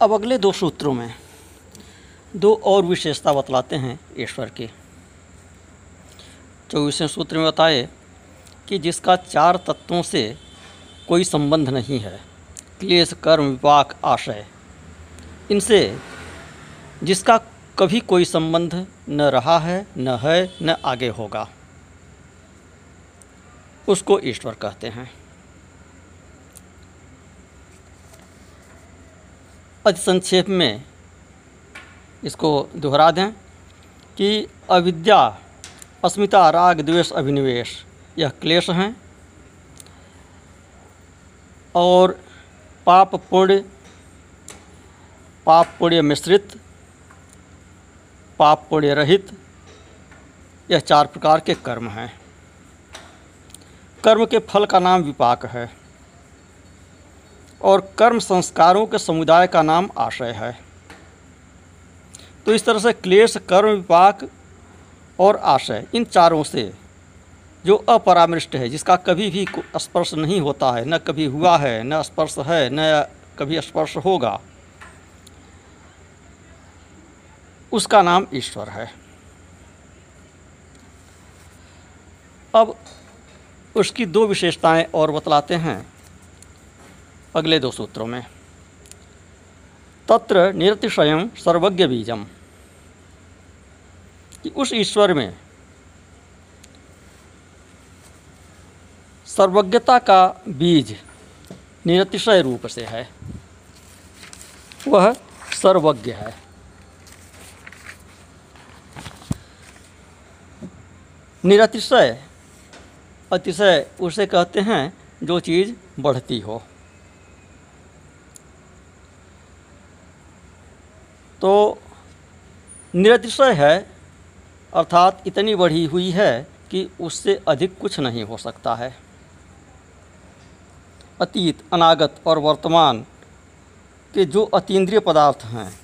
अब अगले दो सूत्रों में दो और विशेषता बतलाते हैं ईश्वर की। चौबीसवें सूत्र में बताए कि जिसका चार तत्वों से कोई संबंध नहीं है, क्लेश, कर्म, विपाक, आशय, इनसे जिसका कभी कोई संबंध न रहा है, न है, न आगे होगा, उसको ईश्वर कहते हैं। अति संक्षेप में इसको दोहरा दें कि अविद्या, अस्मिता, राग, द्वेष, अभिनिवेश, यह क्लेश हैं। और पाप पुण्य पाप पुण्य मिश्रित, पाप पुण्य रहित, यह चार प्रकार के कर्म हैं। कर्म के फल का नाम विपाक है। और कर्म संस्कारों के समुदाय का नाम आशय है। तो इस तरह से क्लेश, कर्म विपाक और आशय इन चारों से जो अपरामृष्ट है, जिसका कभी भी स्पर्श नहीं होता है, न कभी हुआ है, न स्पर्श है, न कभी स्पर्श होगा, उसका नाम ईश्वर है। अब उसकी दो विशेषताएँ और बतलाते हैं। अगले दो सूत्रों में। तत्र निरतिशयम सर्वज्ञ बीजम कि उस ईश्वर में सर्वज्ञता का बीज निरतिशय रूप से है, वह सर्वज्ञ है। निरतिशय, अतिशय उसे कहते हैं जो चीज़ बढ़ती हो। तो निरतिशय है, अर्थात इतनी बढ़ी हुई है कि उससे अधिक कुछ नहीं हो सकता है। अतीत, अनागत और वर्तमान के जो अतीन्द्रिय पदार्थ हैं,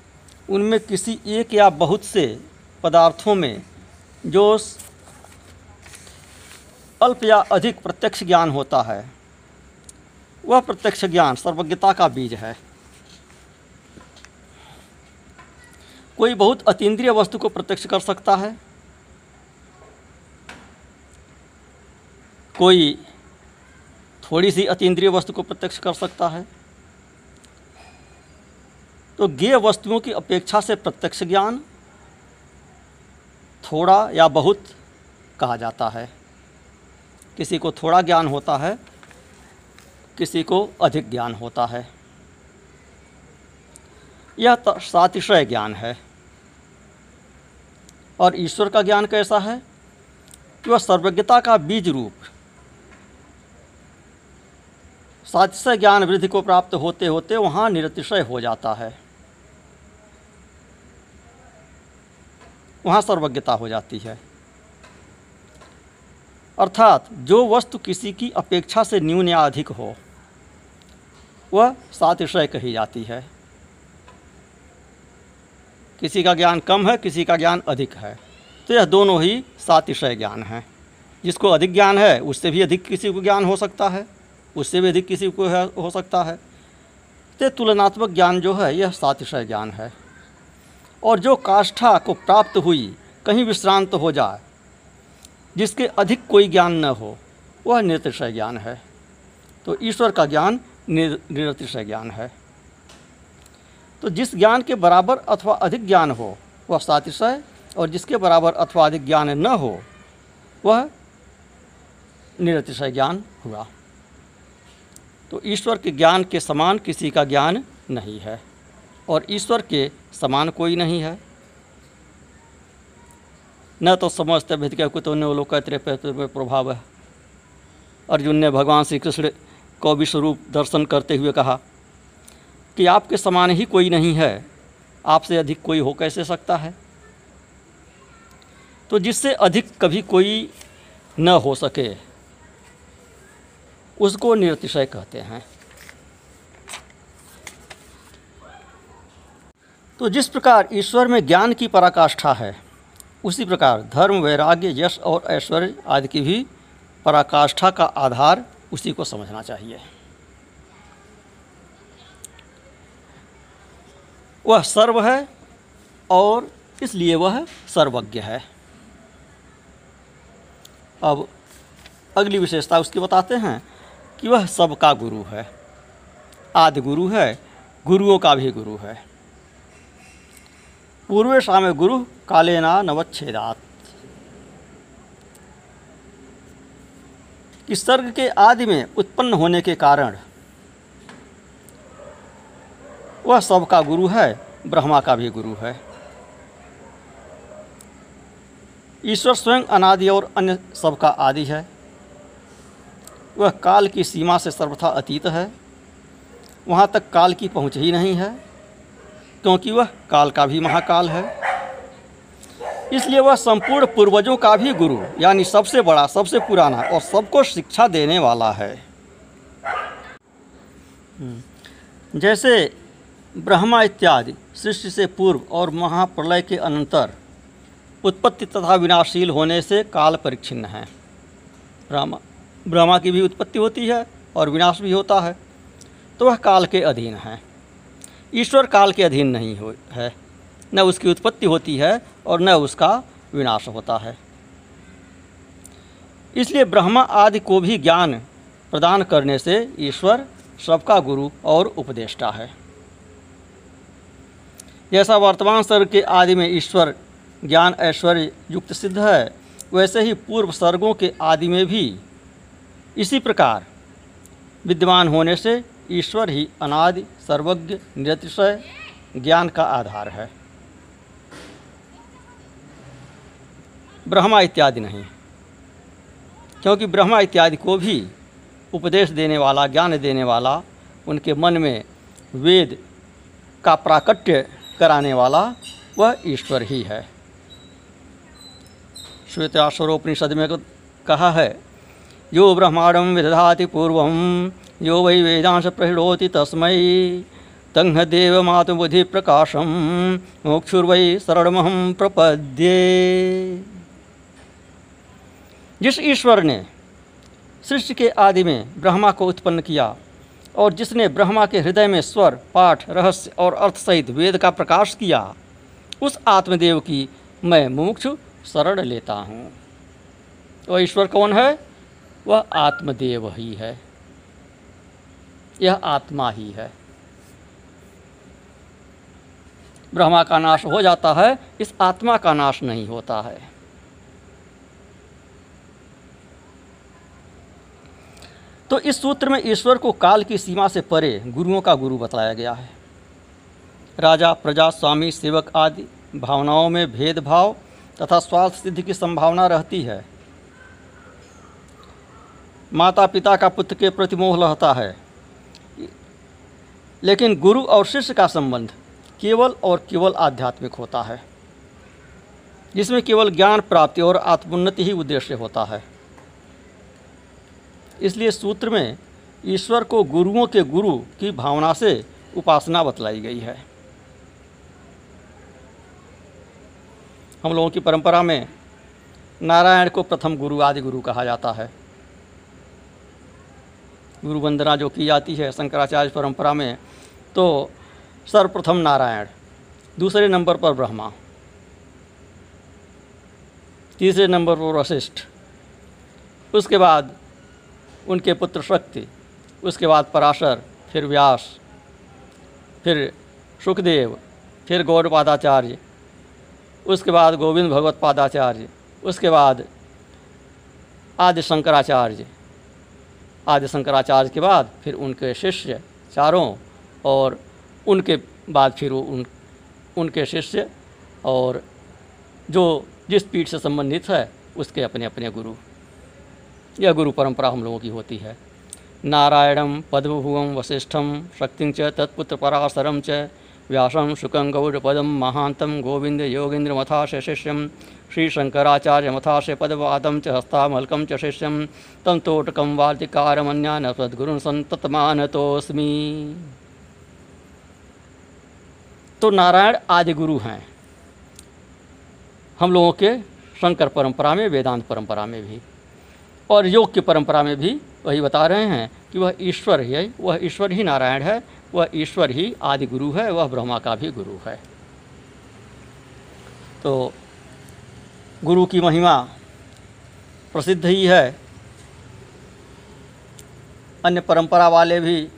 उनमें किसी एक या बहुत से पदार्थों में जो अल्प या अधिक प्रत्यक्ष ज्ञान होता है, वह प्रत्यक्ष ज्ञान सर्वज्ञता का बीज है। कोई बहुत अतीन्द्रिय वस्तु को प्रत्यक्ष कर सकता है? कोई थोड़ी सी अतीन्द्रिय वस्तु को प्रत्यक्ष कर सकता है? तो ज्ञेय वस्तुओं की अपेक्षा से प्रत्यक्ष ज्ञान थोड़ा या बहुत कहा जाता है। किसी को थोड़ा ज्ञान होता है, किसी को अधिक ज्ञान होता है। यह सातिशय ज्ञान है। और ईश्वर का ज्ञान कैसा है कि वह सर्वज्ञता का बीज रूप। सातिशय ज्ञान वृद्धि को प्राप्त होते होते वहाँ निरतिशय हो जाता है। वहाँ सर्वज्ञता हो जाती है। अर्थात जो वस्तु किसी की अपेक्षा से न्यून या अधिक हो, वह सातिशय कही जाती है। किसी का ज्ञान कम है, किसी का ज्ञान अधिक है। तो यह दोनों ही सातिशय ज्ञान है। जिसको अधिक ज्ञान है, उससे भी अधिक किसी को ज्ञान हो सकता है, उससे भी अधिक किसी को हो सकता है। तो तुलनात्मक ज्ञान जो है, यह सातिशय ज्ञान है। और जो काष्ठा को प्राप्त हुई, कहीं विश्रांत हो जाए, जिसके अधिक कोई ज्ञान न हो, वह निरतिशय ज्ञान है। तो ईश्वर का ज्ञान निरतिशय ज्ञान है। तो जिस ज्ञान के बराबर अथवा अधिक ज्ञान हो, वह सातिशय, और जिसके बराबर अथवा अधिक ज्ञान न हो, वह निरतिशय ज्ञान हुआ। तो ईश्वर के ज्ञान के समान किसी का ज्ञान नहीं है, और ईश्वर के समान कोई नहीं है। न तो समझते भेद के कुछ ने लोग कहते प्रभाव है। अर्जुन ने भगवान श्री कृष्ण को विश्वरूप दर्शन करते हुए कहा कि आपके समान ही कोई नहीं है। आपसे अधिक कोई हो कैसे सकता है? तो जिससे अधिक कभी कोई न हो सके, उसको निरतिशय कहते हैं। तो जिस प्रकार ईश्वर में ज्ञान की पराकाष्ठा है, उसी प्रकार धर्म, वैराग्य, यश और ऐश्वर्य आदि की भी पराकाष्ठा का आधार उसी को समझना चाहिए। वह सर्व है और इसलिए वह सर्वज्ञ है। अब अगली विशेषता उसकी बताते हैं कि वह सबका गुरु है। आदि गुरु है, गुरुओं का भी गुरु है। पूर्वेशा में गुरु कालेना नवच्छेदात। कि सर्ग के आदि में उत्पन्न होने के कारण वह सबका गुरु है, ब्रह्मा का भी गुरु है। ईश्वर स्वयं अनादि और अन्य सबका आदि है। वह काल की सीमा से सर्वथा अतीत है। वहाँ तक काल की पहुँच ही नहीं है, क्योंकि वह काल का भी महाकाल है। इसलिए वह संपूर्ण पूर्वजों का भी गुरु, यानी सबसे बड़ा, सबसे पुराना और सबको शिक्षा देने वाला है। हम्म। जैसे ब्रह्मा इत्यादि, सृष्टि से पूर्व और महाप्रलय के अनंतर, उत्पत्ति तथा विनाशील होने से काल परिच्छिन्न है। ब्रह्मा ब्रह्मा की भी उत्पत्ति होती है और विनाश भी होता है तो वह काल के अधीन है। ईश्वर काल के अधीन नहीं हो है। न उसकी उत्पत्ति होती है और न उसका विनाश होता है। इसलिए ब्रह्मा आदि को भी ज्ञान प्रदान करने से ईश्वर सबका गुरु और उपदेष्टा है। जैसा वर्तमान सर्ग के आदि में ईश्वर, ज्ञान, ऐश्वर्य युक्त सिद्ध है, वैसे ही पूर्व सर्गों के आदि में भी। इसी प्रकार, विद्यमान होने से ईश्वर ही अनादि, सर्वज्ञ, निरतिशय, ज्ञान का आधार है। ब्रह्मा इत्यादि नहीं। क्योंकि ब्रह्मा इत्यादि को भी उपदेश देने वाला, ज्ञान देने वाला, उनके मन में वेद का प्राकट्य कराने वाला वह ईश्वर ही है। श्वेताश्वरोपनिषद में कहा है, यो ब्रह्मांडम विदधाति पूर्व, यो वै वेदांश प्रहिणोति तस्मै तंह देव मातुबुधि प्रकाशम मोक्षुर्वै शरणमहम प्रपद्ये। जिस ईश्वर ने सृष्टि के आदि में ब्रह्मा को उत्पन्न किया और जिसने ब्रह्मा के हृदय में स्वर, पाठ, रहस्य और अर्थ सहित वेद का प्रकाश किया, उस आत्मदेव की मैं मुमुक्षु शरण लेता हूँ। वह ईश्वर कौन है? वह आत्मदेव ही है। यह आत्मा ही है। ब्रह्मा का नाश हो जाता है, इस आत्मा का नाश नहीं होता है। तो इस सूत्र में ईश्वर को काल की सीमा से परे गुरुओं का गुरु बताया गया है। राजा, प्रजा, स्वामी, सेवक आदि भावनाओं में भेदभाव तथा स्वार्थ सिद्धि की संभावना रहती है। माता पिता का पुत्र के प्रति मोह रहता है। लेकिन गुरु और शिष्य का संबंध केवल और केवल आध्यात्मिक होता है, जिसमें केवल ज्ञान प्राप्ति और आत्मोन्नति ही उद्देश्य होता है। इसलिए सूत्र में ईश्वर को गुरुओं के गुरु की भावना से उपासना बतलाई गई है। हम लोगों की परंपरा में नारायण को प्रथम गुरु आदि गुरु कहा जाता है। गुरु वंदना जो की जाती है शंकराचार्य परंपरा में तो सर्वप्रथम नारायण, दूसरे नंबर पर ब्रह्मा, तीसरे नंबर पर वशिष्ठ, उसके बाद उनके पुत्र शक्ति, उसके बाद पराशर, फिर व्यास, फिर सुखदेव, फिर गौरपादाचार्य उसके बाद गोविंद भगवत पादाचार्य, उसके बाद आदि शंकराचार्य। आदि शंकराचार्य के बाद फिर उनके शिष्य चारों और उनके बाद फिर उन, उनके शिष्य और जो जिस पीठ से संबंधित है, उसके अपने अपने गुरु। यह गुरु परंपरा हम लोगों की होती है। नारायणम पद्मभुवम वशिष्ठम शक्ति च तत्पुत्र पराशरम च व्यासम शुकं गौड़पदम महांतम गोविंद योगींद्र मथाश शिष्यम श्री शंकराचार्य मथाश पदवादम च हस्तामलकम च शिष्यम तम तोटकम वार्तिकारमन्यान सद्गुरु संततमानतोस्मी तो नारायण आदि गुरु हैं। हम लोगों के शंकर परंपरा में, वेदांत परंपरा में भी। और योग की परंपरा में भी वही बता रहे हैं कि वह ईश्वर ही वह ईश्वर ही नारायण है, वह ईश्वर ही आदि गुरु है, वह ब्रह्मा का भी गुरु है। तो गुरु की महिमा प्रसिद्ध ही है। अन्य परंपरा वाले भी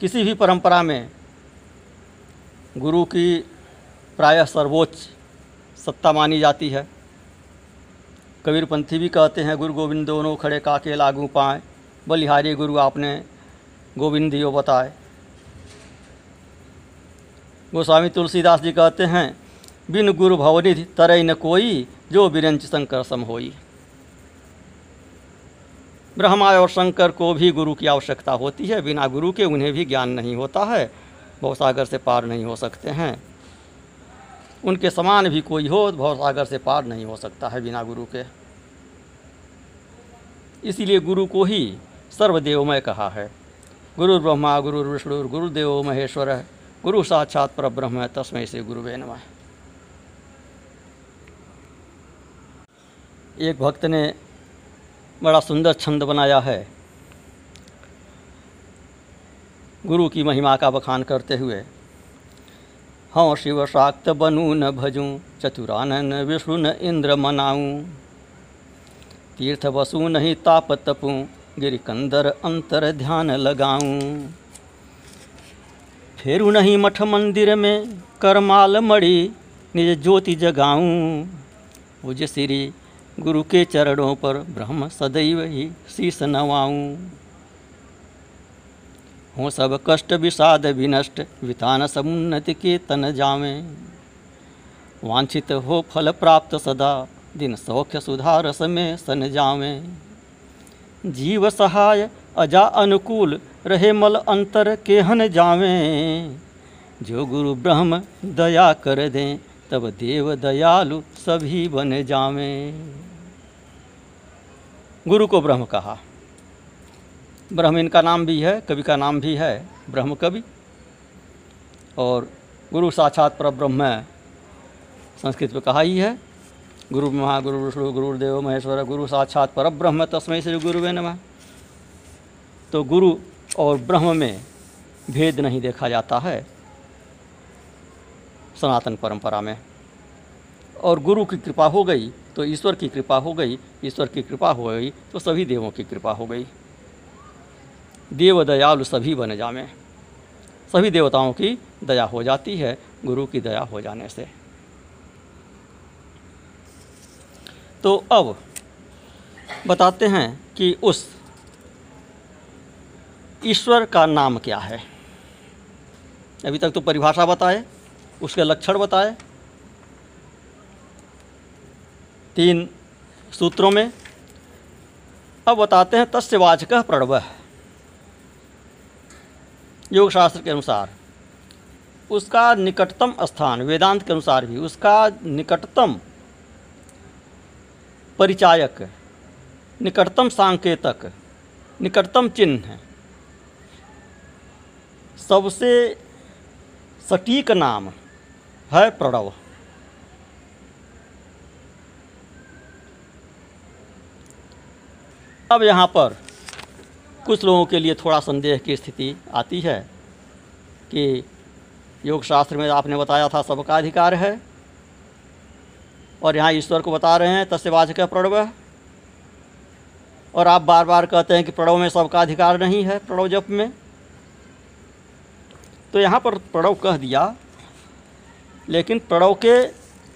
किसी भी परंपरा में गुरु की प्रायः सर्वोच्च सत्ता मानी जाती है। कबीरपंथी भी कहते हैं, गुरु गोविंद, दोनों खड़े काके लागू पाए। बलिहारी गुरु आपने गोविंद दियो बताए। गोस्वामी तुलसीदास जी कहते हैं, बिन गुरु भवनिधि तरई न कोई, जो बिरंच शंकर सम होई। ब्रह्मा और शंकर को भी गुरु की आवश्यकता होती है। बिना गुरु के उन्हें भी ज्ञान नहीं होता है। भवसागर से पार नहीं हो सकते हैं। उनके समान भी कोई हो भवसागर से पार नहीं हो सकता है बिना गुरु के। इसीलिए गुरु को ही सर्वदेवमय कहा है। गुरु ब्रह्मा, गुरु विष्णु गुरुदेव महेश्वर, गुरु साक्षात पर ब्रह्म है तस्मय से गुरुवे नमः। एक भक्त ने बड़ा सुंदर छंद बनाया है। गुरु की महिमा का बखान करते हुए हाँ शिव शाक्त बनू न भजूँ, चतुरानन विष्णु न इंद्र मनाऊँ। तीर्थ वसु नहीं ताप तपूँ, गिरिकंदर अंतर ध्यान लगाऊँ। फेरू नहीं मठ मंदिर में, करमाल मड़ी निज ज्योति जगाऊँ। पूज श्री गुरु के चरणों पर ब्रह्म सदैव ही शीस नवाऊँ। हो सब कष्ट विषाद विनष्ट, वितान समुन्नति के तन जावे वांछित हो फल प्राप्त सदा, दिन सौख्य सुधार समय सन जावे जीव सहाय अजा अनुकूल, रहे मल अंतर केहन जावे जो गुरु ब्रह्म दया कर दें, तब देव दयालु सभी बन जावे गुरु को ब्रह्म कहा। ब्रह्म इनका नाम भी है, कवि का नाम भी है, ब्रह्म कवि। और गुरु साक्षात पर ब्रह्म संस्कृत में कहा ही है, गुरु महागुरु विष्णु गुरुदेव महेश्वर गुरु साक्षात पर ब्रह्म तस्मय श्री गुरुवे नमः। तो गुरु और ब्रह्म में भेद नहीं देखा जाता है सनातन परंपरा में। और गुरु की कृपा हो गई तो ईश्वर की कृपा हो गई, ईश्वर की कृपा हो गई तो सभी देवों की कृपा हो गई। देव दयालु सभी बन जामे। सभी देवताओं की दया हो जाती है, गुरु की दया हो जाने से। तो अब बताते हैं कि उस ईश्वर का नाम क्या है। अभी तक तो परिभाषा बताए, उसके लक्षण बताए। तीन सूत्रों में अब बताते हैं तस्य वाचक प्रणव। योग शास्त्र के अनुसार। उसका निकटतम स्थान, वेदांत के अनुसार भी, उसका निकटतम परिचायक, निकटतम सांकेतक, निकटतम चिन्ह, सबसे सटीक नाम है प्रणव। अब यहाँ पर कुछ लोगों के लिए थोड़ा संदेह की स्थिति आती है कि योग शास्त्र में आपने बताया था सबका अधिकार है, और यहाँ ईश्वर को बता रहे हैं तस्वाचक प्रणव। और आप बार बार कहते हैं कि प्रणव में सबका अधिकार नहीं है, प्रणव जप में। तो यहाँ पर प्रणव कह दिया, लेकिन प्रणव के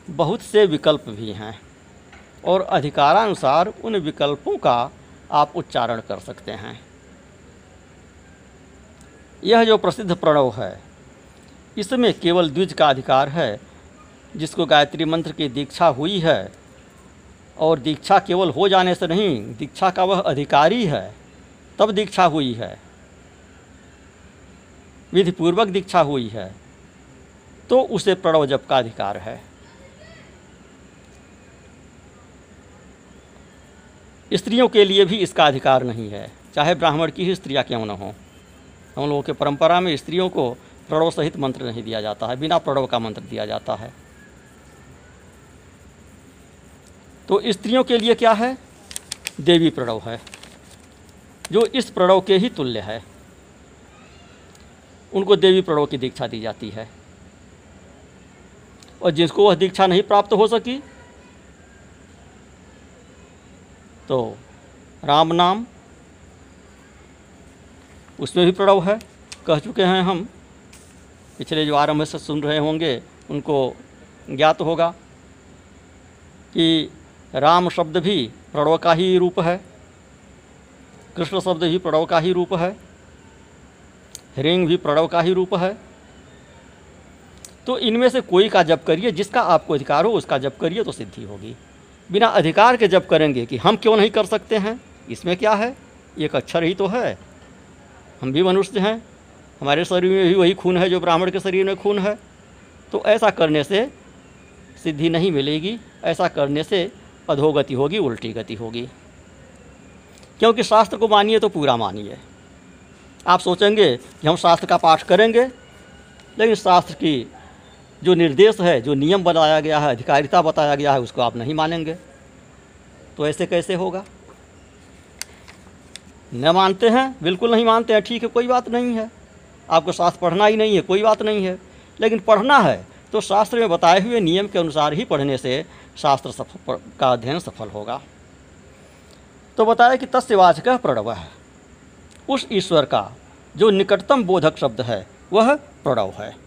बहुत से विकल्प भी हैं, और अधिकारानुसार उन विकल्पों का आप उच्चारण कर सकते हैं। यह जो प्रसिद्ध प्रणव है, इसमें केवल द्विज का अधिकार है, जिसको गायत्री मंत्र की दीक्षा हुई है, और दीक्षा केवल हो जाने से नहीं, दीक्षा का वह अधिकारी है, तब दीक्षा हुई है। विधिपूर्वक दीक्षा हुई है तो उसे प्रणव जप का अधिकार है। स्त्रियों के लिए भी इसका अधिकार नहीं है, चाहे ब्राह्मण की ही स्त्रियाँ क्यों न हों। हम लोगों के परंपरा में स्त्रियों को प्रणव सहित मंत्र नहीं दिया जाता है, बिना प्रणव का मंत्र दिया जाता है। तो स्त्रियों के लिए क्या है? देवी प्रणव है, जो इस प्रणव के ही तुल्य है। उनको देवी प्रणव की दीक्षा दी जाती है। और जिसको वह दीक्षा नहीं प्राप्त हो सकी तो राम नाम उसमें भी प्रणव है, कह चुके हैं हम। पिछले जो आरंभ से सुन रहे होंगे, उनको ज्ञात होगा कि राम शब्द भी प्रणव का ही रूप है, कृष्ण शब्द भी प्रणव का ही रूप है ह्रिंग भी प्रणव का ही रूप है। तो इनमें से कोई का जप करिए, जिसका आपको अधिकार हो, उसका जप करिए तो सिद्धि होगी। बिना अधिकार के जप करेंगे कि हम क्यों नहीं कर सकते हैं? इसमें क्या है? एक अक्षर ही तो है। हम भी मनुष्य हैं, हमारे शरीर में भी वही खून है जो ब्राह्मण के शरीर में खून है। तो ऐसा करने से सिद्धि नहीं मिलेगी, ऐसा करने से अधोगति होगी, उल्टी गति होगी। क्योंकि शास्त्र को मानिए तो पूरा मानिए। आप सोचेंगे कि हम शास्त्र का पाठ करेंगे, लेकिन शास्त्र की जो निर्देश है, जो नियम बताया गया है, अधिकारिता बताया गया है, उसको आप नहीं मानेंगे। तो ऐसे कैसे होगा? न मानते हैं, बिल्कुल नहीं मानते हैं, ठीक है, कोई बात नहीं है। आपको शास्त्र पढ़ना ही नहीं है, कोई बात नहीं है। लेकिन पढ़ना है तो शास्त्र में बताए हुए नियम के अनुसार ही पढ़ने से शास्त्र सफल का अध्ययन सफल होगा। तो बताया कि तस्वाचक प्रणव। है उस ईश्वर का जो निकटतम बोधक शब्द है, वह प्रणव है।